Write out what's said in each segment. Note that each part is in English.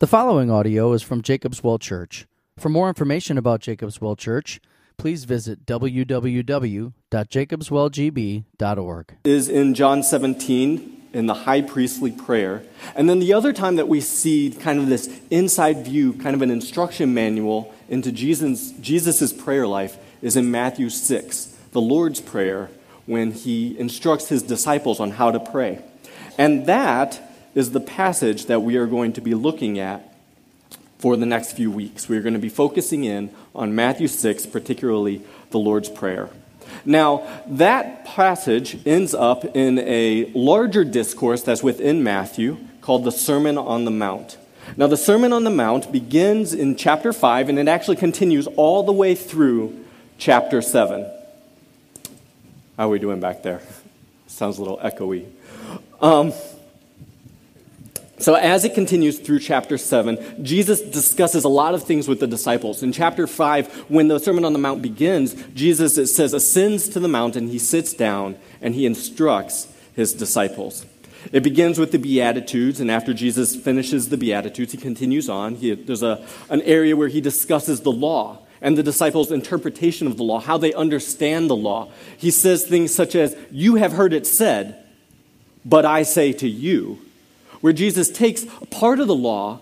The following audio is from Jacob's Well Church. For more information about Jacob's Well Church, please visit www.jacobswellgb.org. is in John 17 in the high priestly prayer. And then the other time that we see kind of this inside view, kind of an instruction manual into Jesus' Jesus's prayer life is in Matthew 6, the Lord's Prayer, when he instructs his disciples on how to pray. And that is the passage that we are going to be looking at for the next few weeks. We're going to be focusing in on Matthew 6, particularly the Lord's Prayer. Now, that passage ends up in a larger discourse that's within Matthew called the Sermon on the Mount. Now, the Sermon on the Mount begins in chapter 5 and it actually continues all the way through chapter 7. How are we doing back there? Sounds a little echoey. Um, so, as it continues through chapter 7, Jesus discusses a lot of things with the disciples. In chapter 5, when the Sermon on the Mount begins, Jesus, it says, ascends to the mountain, he sits down, and he instructs his disciples. It begins with the Beatitudes, and after Jesus finishes the Beatitudes, he continues on. He, there's a, an area where he discusses the law and the disciples' interpretation of the law, how they understand the law. He says things such as, You have heard it said, but I say to you where Jesus takes a part of the law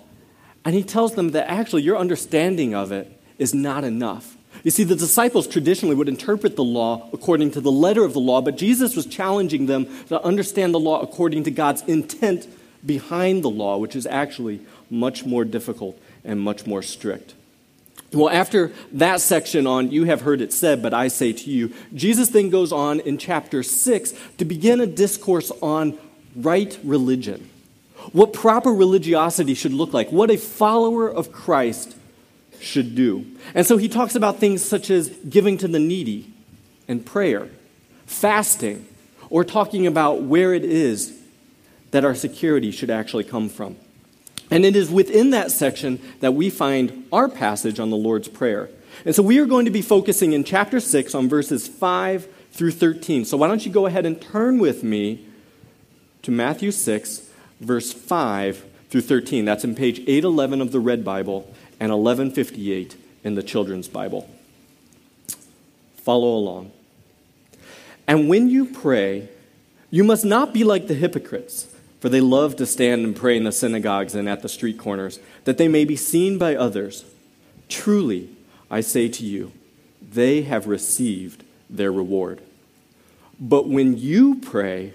and he tells them that actually your understanding of it is not enough. You see, the disciples traditionally would interpret the law according to the letter of the law, but Jesus was challenging them to understand the law according to God's intent behind the law, which is actually much more difficult and much more strict. Well, after that section on you have heard it said, but I say to you, Jesus then goes on in chapter 6 to begin a discourse on right religion what proper religiosity should look like, what a follower of Christ should do. And so he talks about things such as giving to the needy and prayer, fasting, or talking about where it is that our security should actually come from. And it is within that section that we find our passage on the Lord's Prayer. And so we are going to be focusing in chapter 6 on verses 5 through 13. So why don't you go ahead and turn with me to Matthew 6, verse 5 through 13. That's in page 811 of the Red Bible and 1158 in the Children's Bible. Follow along. And when you pray, you must not be like the hypocrites, for they love to stand and pray in the synagogues and at the street corners, that they may be seen by others. Truly, I say to you, they have received their reward. But when you pray,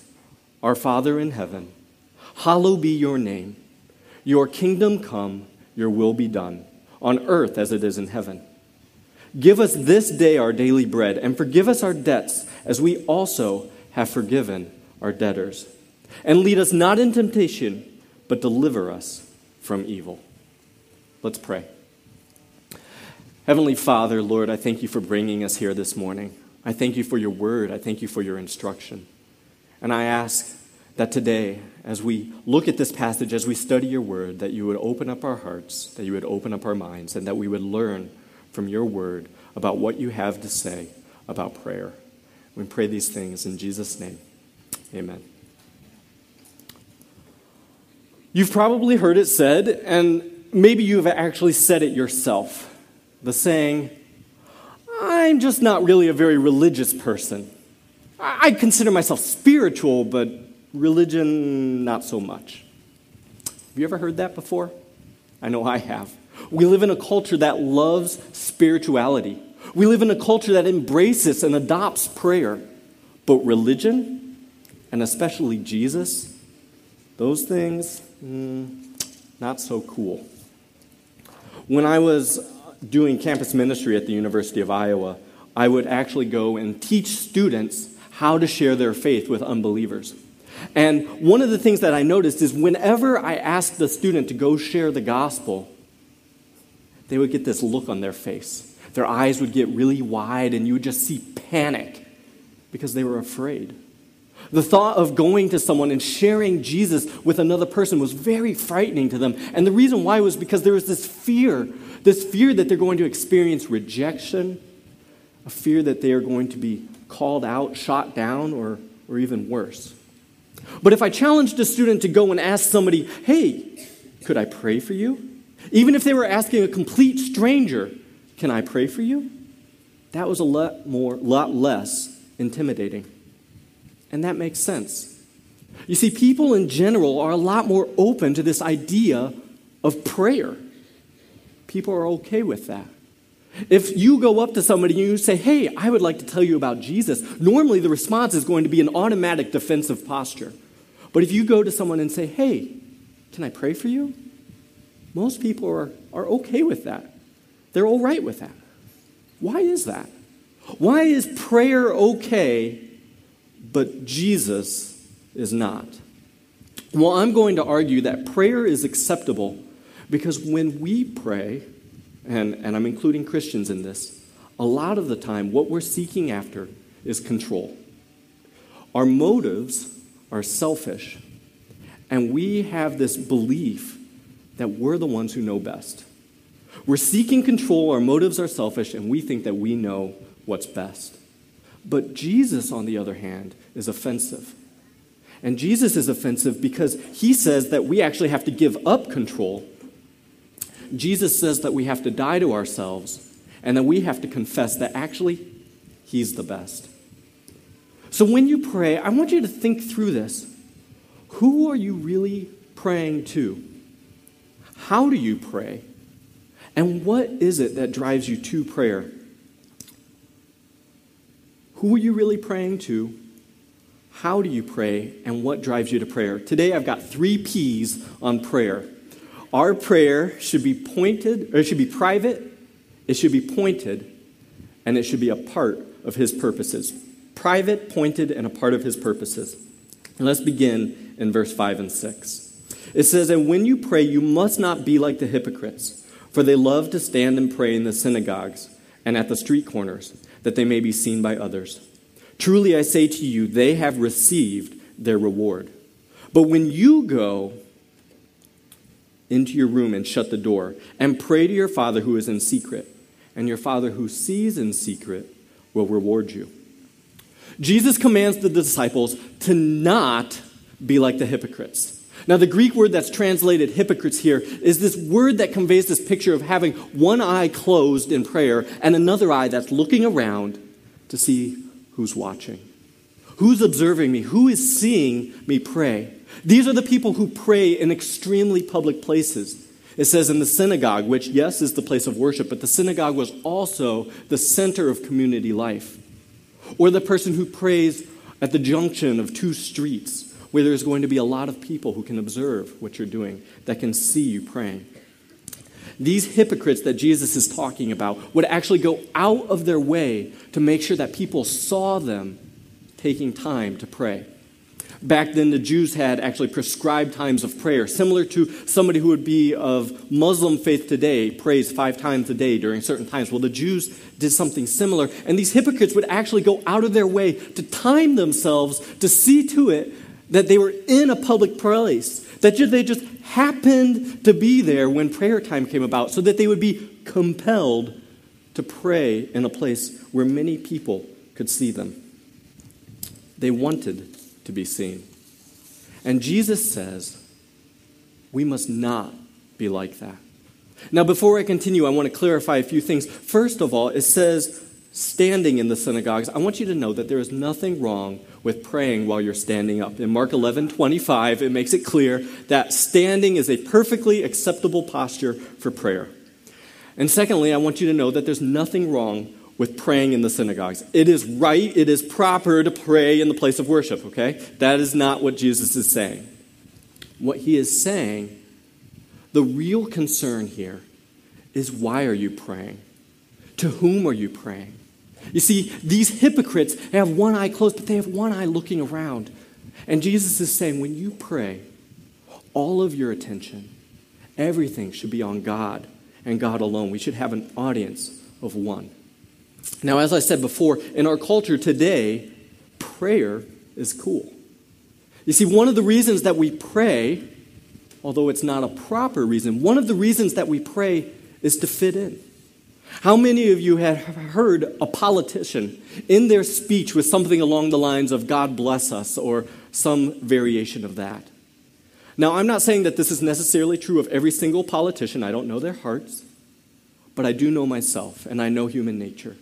Our Father in heaven, hallowed be your name. Your kingdom come, your will be done, on earth as it is in heaven. Give us this day our daily bread, and forgive us our debts, as we also have forgiven our debtors. And lead us not in temptation, but deliver us from evil. Let's pray. Heavenly Father, Lord, I thank you for bringing us here this morning. I thank you for your word. I thank you for your instruction. And I ask that today, as we look at this passage, as we study your word, that you would open up our hearts, that you would open up our minds, and that we would learn from your word about what you have to say about prayer. We pray these things in Jesus' name. Amen. You've probably heard it said, and maybe you've actually said it yourself the saying, I'm just not really a very religious person. I consider myself spiritual, but religion, not so much. Have you ever heard that before? I know I have. We live in a culture that loves spirituality. We live in a culture that embraces and adopts prayer. But religion, and especially Jesus, those things, mm, not so cool. When I was doing campus ministry at the University of Iowa, I would actually go and teach students how to share their faith with unbelievers. And one of the things that I noticed is whenever I asked the student to go share the gospel, they would get this look on their face. Their eyes would get really wide, and you would just see panic because they were afraid. The thought of going to someone and sharing Jesus with another person was very frightening to them. And the reason why was because there was this fear this fear that they're going to experience rejection, a fear that they are going to be called out, shot down, or, or even worse. But if I challenged a student to go and ask somebody, hey, could I pray for you? Even if they were asking a complete stranger, can I pray for you? That was a lot more, lot less intimidating. And that makes sense. You see, people in general are a lot more open to this idea of prayer. People are okay with that. If you go up to somebody and you say, Hey, I would like to tell you about Jesus, normally the response is going to be an automatic defensive posture. But if you go to someone and say, Hey, can I pray for you? Most people are, are okay with that. They're all right with that. Why is that? Why is prayer okay, but Jesus is not? Well, I'm going to argue that prayer is acceptable because when we pray, and, and I'm including Christians in this, a lot of the time what we're seeking after is control. Our motives are selfish, and we have this belief that we're the ones who know best. We're seeking control, our motives are selfish, and we think that we know what's best. But Jesus, on the other hand, is offensive. And Jesus is offensive because he says that we actually have to give up control Jesus says that we have to die to ourselves and that we have to confess that actually He's the best. So when you pray, I want you to think through this. Who are you really praying to? How do you pray? And what is it that drives you to prayer? Who are you really praying to? How do you pray? And what drives you to prayer? Today I've got three P's on prayer. Our prayer should be pointed, or it should be private, it should be pointed, and it should be a part of His purposes. Private, pointed, and a part of His purposes. And let's begin in verse 5 and 6. It says, And when you pray, you must not be like the hypocrites, for they love to stand and pray in the synagogues and at the street corners, that they may be seen by others. Truly I say to you, they have received their reward. But when you go, into your room and shut the door and pray to your Father who is in secret, and your Father who sees in secret will reward you. Jesus commands the disciples to not be like the hypocrites. Now, the Greek word that's translated hypocrites here is this word that conveys this picture of having one eye closed in prayer and another eye that's looking around to see who's watching. Who's observing me? Who is seeing me pray? These are the people who pray in extremely public places. It says in the synagogue, which, yes, is the place of worship, but the synagogue was also the center of community life. Or the person who prays at the junction of two streets, where there's going to be a lot of people who can observe what you're doing, that can see you praying. These hypocrites that Jesus is talking about would actually go out of their way to make sure that people saw them taking time to pray. Back then, the Jews had actually prescribed times of prayer, similar to somebody who would be of Muslim faith today, prays five times a day during certain times. Well, the Jews did something similar, and these hypocrites would actually go out of their way to time themselves to see to it that they were in a public place, that they just happened to be there when prayer time came about, so that they would be compelled to pray in a place where many people could see them. They wanted to be seen. And Jesus says, we must not be like that. Now, before I continue, I want to clarify a few things. First of all, it says standing in the synagogues. I want you to know that there is nothing wrong with praying while you're standing up. In Mark 11 25, it makes it clear that standing is a perfectly acceptable posture for prayer. And secondly, I want you to know that there's nothing wrong with praying in the synagogues. It is right, it is proper to pray in the place of worship, okay? That is not what Jesus is saying. What he is saying, the real concern here is why are you praying? To whom are you praying? You see, these hypocrites have one eye closed, but they have one eye looking around. And Jesus is saying, when you pray, all of your attention, everything should be on God and God alone. We should have an audience of one. Now, as I said before, in our culture today, prayer is cool. You see, one of the reasons that we pray, although it's not a proper reason, one of the reasons that we pray is to fit in. How many of you have heard a politician in their speech with something along the lines of God bless us or some variation of that? Now, I'm not saying that this is necessarily true of every single politician. I don't know their hearts, but I do know myself and I know human nature.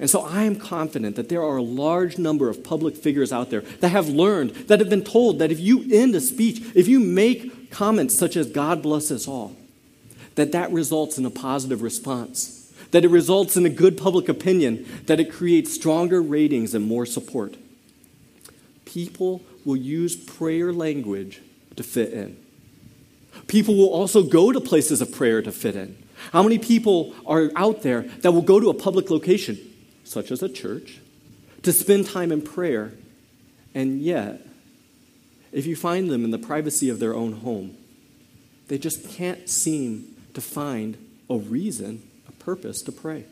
And so I am confident that there are a large number of public figures out there that have learned, that have been told that if you end a speech, if you make comments such as God bless us all, that that results in a positive response, that it results in a good public opinion, that it creates stronger ratings and more support. People will use prayer language to fit in. People will also go to places of prayer to fit in. How many people are out there that will go to a public location, such as a church, to spend time in prayer, and yet, if you find them in the privacy of their own home, they just can't seem to find a reason, a purpose to pray.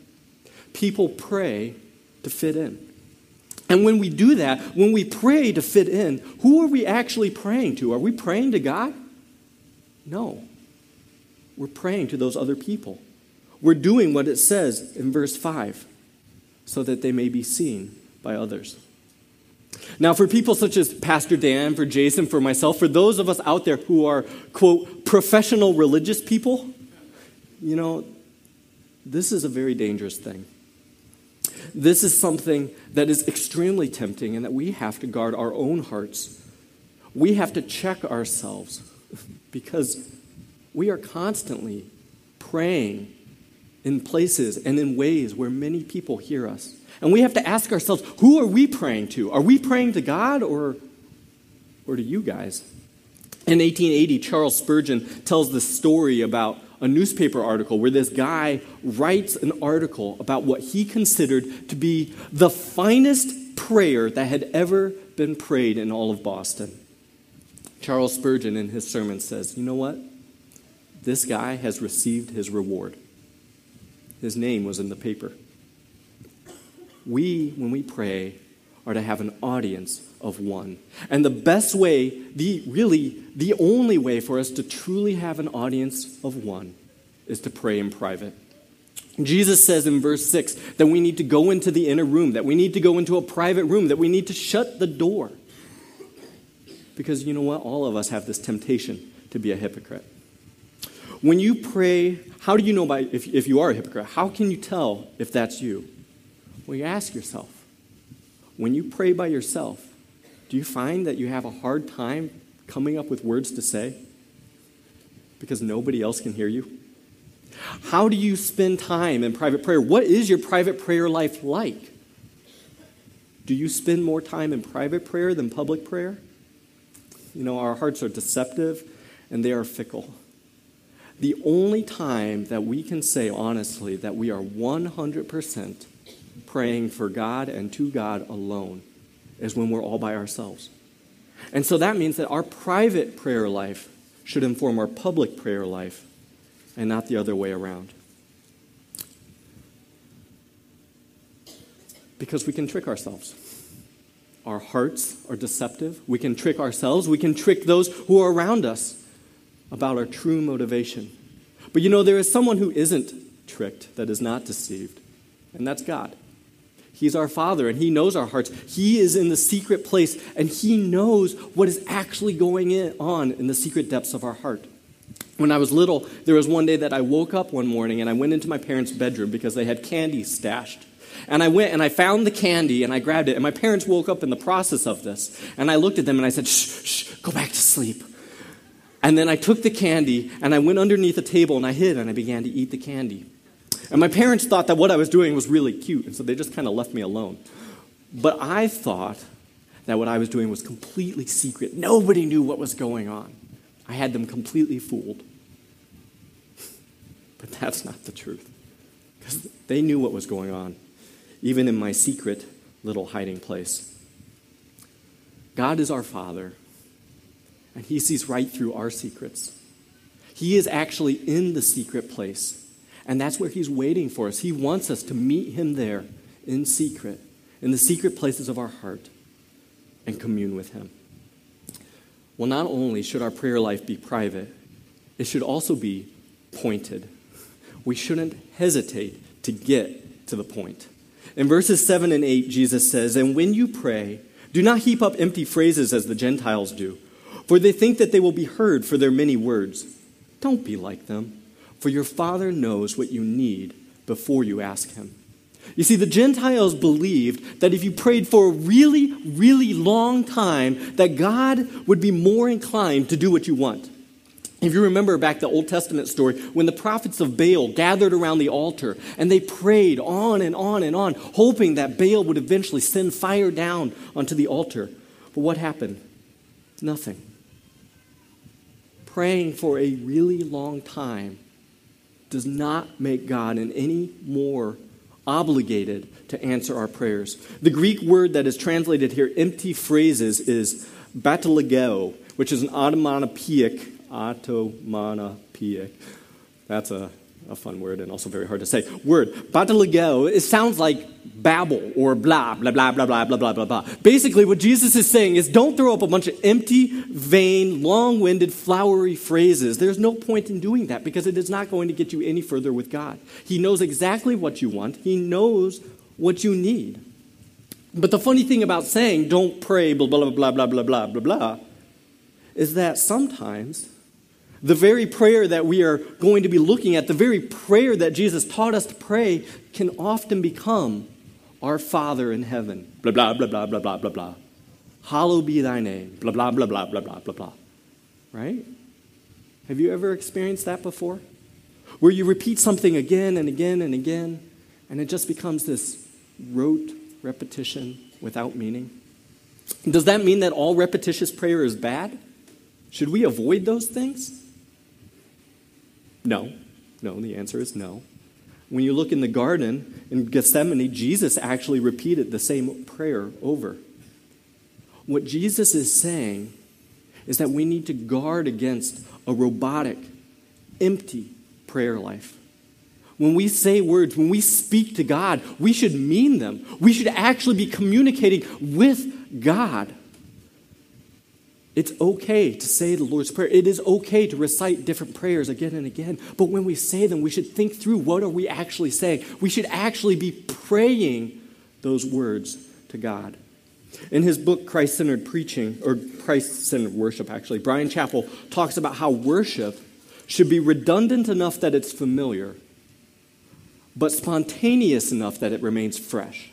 People pray to fit in. And when we do that, when we pray to fit in, who are we actually praying to? Are we praying to God? No. We're praying to those other people. We're doing what it says in verse 5 so that they may be seen by others. Now, for people such as Pastor Dan, for Jason, for myself, for those of us out there who are, quote, professional religious people, you know, this is a very dangerous thing. This is something that is extremely tempting and that we have to guard our own hearts. We have to check ourselves because we are constantly praying in places and in ways where many people hear us. And we have to ask ourselves, who are we praying to? Are we praying to God or, or to you guys? In 1880, Charles Spurgeon tells the story about a newspaper article where this guy writes an article about what he considered to be the finest prayer that had ever been prayed in all of Boston. Charles Spurgeon, in his sermon, says, You know what? This guy has received his reward. His name was in the paper. We, when we pray, are to have an audience of one. And the best way, the really the only way for us to truly have an audience of one is to pray in private. Jesus says in verse 6 that we need to go into the inner room, that we need to go into a private room, that we need to shut the door. Because you know what? All of us have this temptation to be a hypocrite. When you pray, how do you know by, if, if you are a hypocrite? How can you tell if that's you? Well, you ask yourself when you pray by yourself, do you find that you have a hard time coming up with words to say because nobody else can hear you? How do you spend time in private prayer? What is your private prayer life like? Do you spend more time in private prayer than public prayer? You know, our hearts are deceptive and they are fickle. The only time that we can say honestly that we are 100% praying for God and to God alone is when we're all by ourselves. And so that means that our private prayer life should inform our public prayer life and not the other way around. Because we can trick ourselves. Our hearts are deceptive. We can trick ourselves. We can trick those who are around us about our true motivation. But you know, there is someone who isn't tricked, that is not deceived, and that's God. He's our Father, and He knows our hearts. He is in the secret place, and He knows what is actually going on in the secret depths of our heart. When I was little, there was one day that I woke up one morning and I went into my parents' bedroom because they had candy stashed. And I went and I found the candy and I grabbed it. And my parents woke up in the process of this. And I looked at them and I said, shh, shh, go back to sleep. And then I took the candy and I went underneath the table and I hid and I began to eat the candy. And my parents thought that what I was doing was really cute, and so they just kind of left me alone. But I thought that what I was doing was completely secret. Nobody knew what was going on. I had them completely fooled. But that's not the truth. Because they knew what was going on, even in my secret little hiding place. God is our Father, and He sees right through our secrets. He is actually in the secret place, and that's where He's waiting for us. He wants us to meet Him there in secret, in the secret places of our heart, and commune with Him. Well, not only should our prayer life be private, it should also be pointed. We shouldn't hesitate to get to the point. In verses 7 and 8, Jesus says, And when you pray, do not heap up empty phrases as the Gentiles do, for they think that they will be heard for their many words. Don't be like them, for your Father knows what you need before you ask Him. You see, the Gentiles believed that if you prayed for a really, really long time, that God would be more inclined to do what you want. If you remember back the Old Testament story, when the prophets of Baal gathered around the altar and they prayed on and on and on, hoping that Baal would eventually send fire down onto the altar. But what happened? Nothing. Praying for a really long time does not make God in any more obligated to answer our prayers. The Greek word that is translated here, empty phrases, is battalogeo, which is an onomatopoeic, onomatopoeic. That's a, a fun word and also very hard to say. Word, battalogeo, it sounds like babble or blah, blah, blah, blah, blah, blah, blah, blah, blah. Basically, what Jesus is saying is don't throw up a bunch of empty, vain, long winded, flowery phrases. There's no point in doing that because it is not going to get you any further with God. He knows exactly what you want, He knows what you need. But the funny thing about saying don't pray, blah, blah, blah, blah, blah, blah, blah, blah, is that sometimes the very prayer that we are going to be looking at, the very prayer that Jesus taught us to pray, can often become our Father in heaven. Blah, blah, blah, blah, blah, blah, blah, blah. Hallowed be thy name. Blah, blah, blah, blah, blah, blah, blah, blah. Right? Have you ever experienced that before? Where you repeat something again and again and again, and it just becomes this rote repetition without meaning? Does that mean that all repetitious prayer is bad? Should we avoid those things? No. No, the answer is no. When you look in the garden in Gethsemane, Jesus actually repeated the same prayer over. What Jesus is saying is that we need to guard against a robotic, empty prayer life. When we say words, when we speak to God, we should mean them. We should actually be communicating with God. It's okay to say the Lord's Prayer. It is okay to recite different prayers again and again. But when we say them, we should think through what are we actually saying? We should actually be praying those words to God. In his book, Christ Centered Preaching, or Christ Centered Worship, actually, Bryan Chapell talks about how worship should be redundant enough that it's familiar, but spontaneous enough that it remains fresh.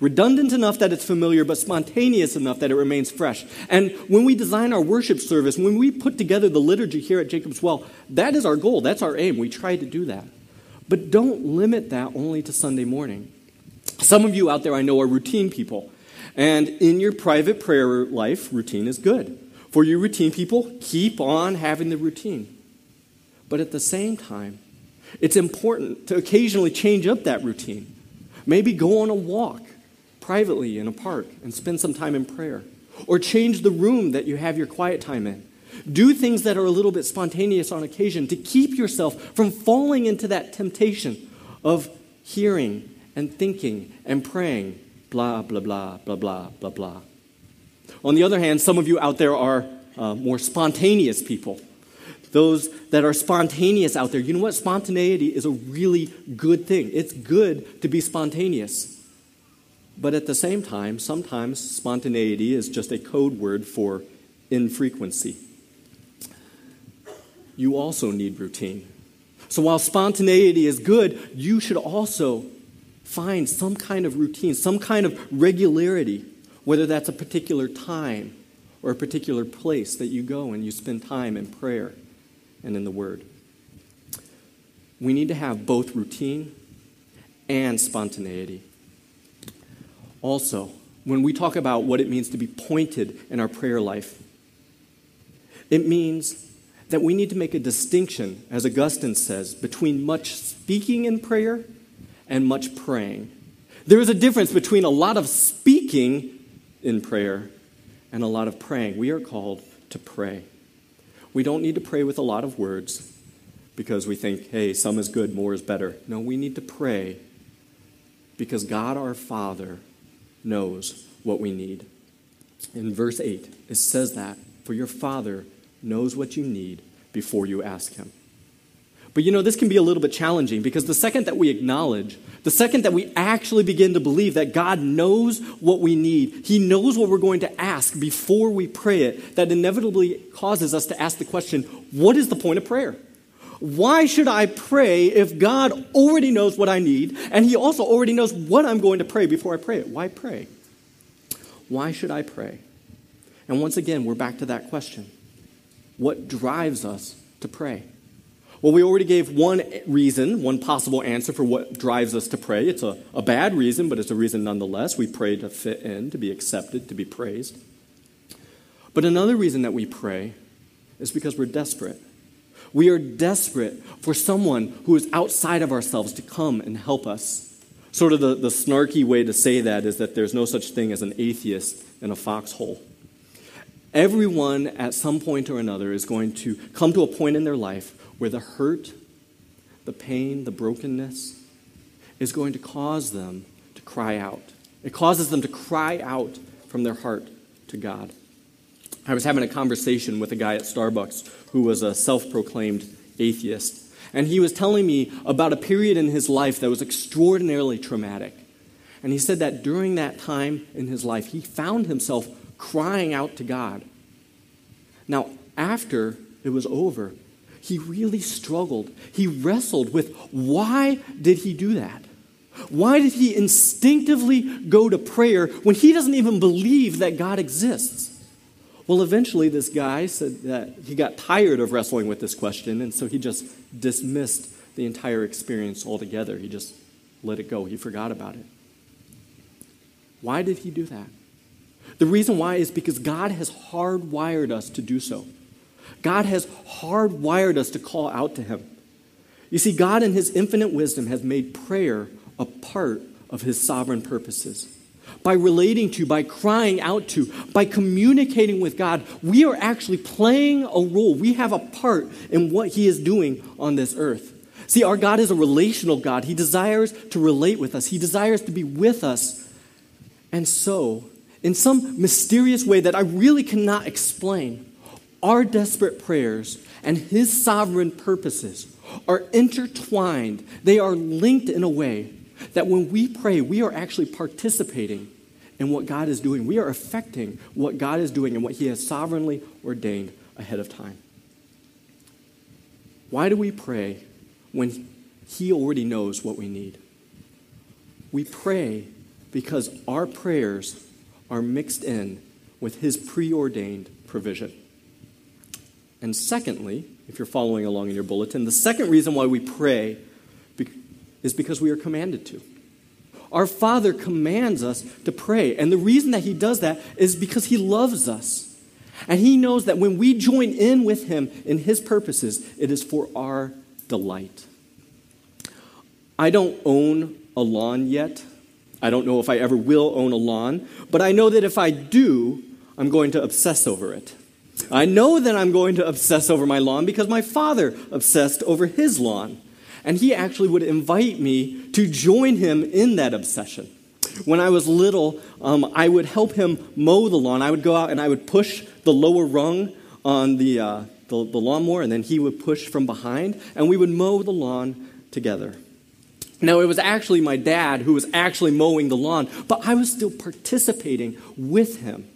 Redundant enough that it's familiar, but spontaneous enough that it remains fresh. And when we design our worship service, when we put together the liturgy here at Jacob's Well, that is our goal. That's our aim. We try to do that. But don't limit that only to Sunday morning. Some of you out there I know are routine people. And in your private prayer life, routine is good. For you routine people, keep on having the routine. But at the same time, it's important to occasionally change up that routine. Maybe go on a walk privately in a park and spend some time in prayer. Or change the room that you have your quiet time in. Do things that are a little bit spontaneous on occasion to keep yourself from falling into that temptation of hearing and thinking and praying, blah, blah, blah, blah, blah, blah, blah. On the other hand, some of you out there are uh, more spontaneous people. Those that are spontaneous out there, you know what? Spontaneity is a really good thing. It's good to be spontaneous. But at the same time, sometimes spontaneity is just a code word for infrequency. You also need routine. So while spontaneity is good, you should also find some kind of routine, some kind of regularity, whether that's a particular time or a particular place that you go and you spend time in prayer and in the Word. We need to have both routine and spontaneity. Also, when we talk about what it means to be pointed in our prayer life, it means that we need to make a distinction, as Augustine says, between much speaking in prayer and much praying. There is a difference between a lot of speaking in prayer and a lot of praying. We are called to pray. We don't need to pray with a lot of words because we think, hey, some is good, more is better. No, we need to pray because God our Father knows what we need. In verse 8, it says that, for your Father knows what you need before you ask Him. But you know, this can be a little bit challenging because the second that we acknowledge, the second that we actually begin to believe that God knows what we need, He knows what we're going to ask before we pray it, that inevitably causes us to ask the question what is the point of prayer? Why should I pray if God already knows what I need and He also already knows what I'm going to pray before I pray it? Why pray? Why should I pray? And once again, we're back to that question What drives us to pray? Well, we already gave one reason, one possible answer for what drives us to pray. It's a, a bad reason, but it's a reason nonetheless. We pray to fit in, to be accepted, to be praised. But another reason that we pray is because we're desperate. We are desperate for someone who is outside of ourselves to come and help us. Sort of the, the snarky way to say that is that there's no such thing as an atheist in a foxhole. Everyone at some point or another is going to come to a point in their life where the hurt, the pain, the brokenness is going to cause them to cry out. It causes them to cry out from their heart to God. I was having a conversation with a guy at Starbucks who was a self proclaimed atheist. And he was telling me about a period in his life that was extraordinarily traumatic. And he said that during that time in his life, he found himself crying out to God. Now, after it was over, he really struggled. He wrestled with why did he do that? Why did he instinctively go to prayer when he doesn't even believe that God exists? Well, eventually, this guy said that he got tired of wrestling with this question, and so he just dismissed the entire experience altogether. He just let it go, he forgot about it. Why did he do that? The reason why is because God has hardwired us to do so. God has hardwired us to call out to Him. You see, God, in His infinite wisdom, has made prayer a part of His sovereign purposes. By relating to, by crying out to, by communicating with God, we are actually playing a role. We have a part in what He is doing on this earth. See, our God is a relational God. He desires to relate with us, He desires to be with us. And so, in some mysterious way that I really cannot explain, our desperate prayers and His sovereign purposes are intertwined. They are linked in a way that when we pray, we are actually participating in what God is doing. We are affecting what God is doing and what He has sovereignly ordained ahead of time. Why do we pray when He already knows what we need? We pray because our prayers are mixed in with His preordained provision. And secondly, if you're following along in your bulletin, the second reason why we pray is because we are commanded to. Our Father commands us to pray. And the reason that He does that is because He loves us. And He knows that when we join in with Him in His purposes, it is for our delight. I don't own a lawn yet. I don't know if I ever will own a lawn, but I know that if I do, I'm going to obsess over it. I know that I'm going to obsess over my lawn because my father obsessed over his lawn. And he actually would invite me to join him in that obsession. When I was little, um, I would help him mow the lawn. I would go out and I would push the lower rung on the, uh, the, the lawnmower, and then he would push from behind, and we would mow the lawn together. Now, it was actually my dad who was actually mowing the lawn, but I was still participating with him.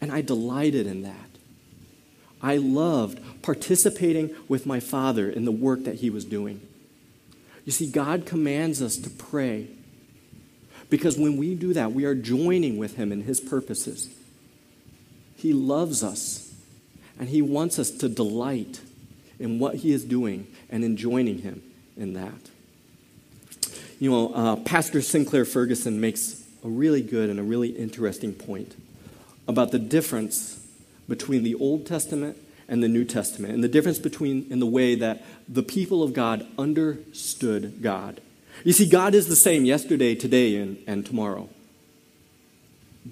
And I delighted in that. I loved participating with my father in the work that he was doing. You see, God commands us to pray because when we do that, we are joining with him in his purposes. He loves us, and he wants us to delight in what he is doing and in joining him in that. You know, uh, Pastor Sinclair Ferguson makes a really good and a really interesting point about the difference between the Old Testament and the New Testament, and the difference between in the way that the people of God understood God. You see, God is the same yesterday, today, and, and tomorrow.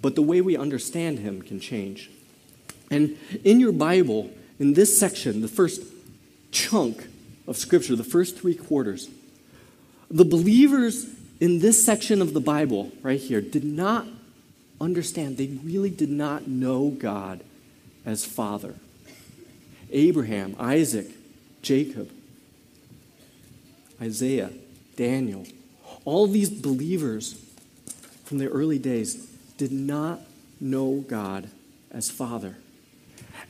but the way we understand him can change. And in your Bible, in this section, the first chunk of Scripture, the first three quarters, the believers in this section of the Bible, right here, did not understand, they really did not know God as Father. Abraham, Isaac, Jacob, Isaiah, Daniel, all these believers from the early days did not know God as Father.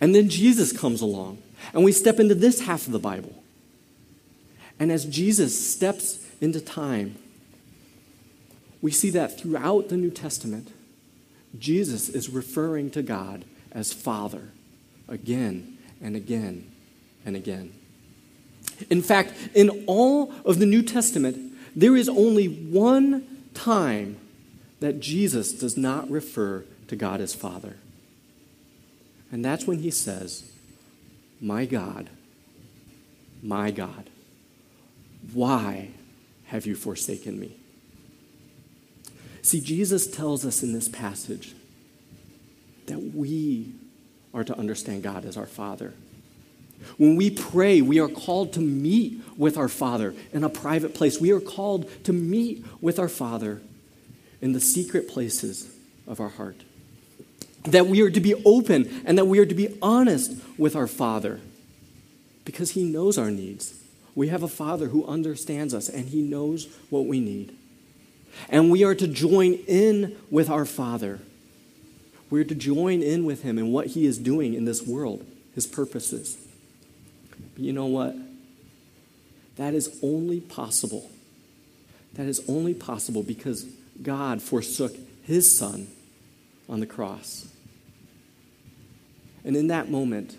And then Jesus comes along, and we step into this half of the Bible. And as Jesus steps into time, we see that throughout the New Testament, Jesus is referring to God as Father again and again and again. In fact, in all of the New Testament, there is only one time that Jesus does not refer to God as Father. And that's when he says, My God, my God, why have you forsaken me? See, Jesus tells us in this passage that we are to understand God as our Father. When we pray, we are called to meet with our Father in a private place. We are called to meet with our Father in the secret places of our heart. That we are to be open and that we are to be honest with our Father because He knows our needs. We have a Father who understands us and He knows what we need. And we are to join in with our Father. We're to join in with Him in what He is doing in this world, His purposes. But you know what? That is only possible. That is only possible because God forsook his son on the cross. And in that moment,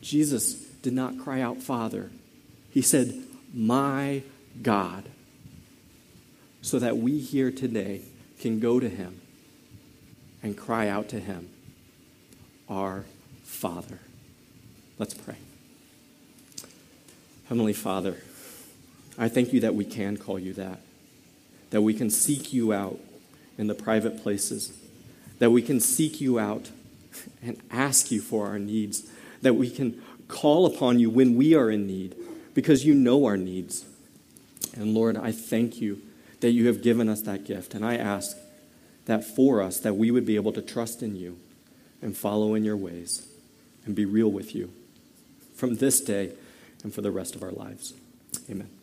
Jesus did not cry out, Father. He said, My God. So that we here today can go to him and cry out to him, Our Father. Let's pray. Heavenly Father, I thank you that we can call you that that we can seek you out in the private places, that we can seek you out and ask you for our needs, that we can call upon you when we are in need, because you know our needs. And Lord, I thank you that you have given us that gift. And I ask that for us, that we would be able to trust in you and follow in your ways and be real with you from this day and for the rest of our lives. Amen.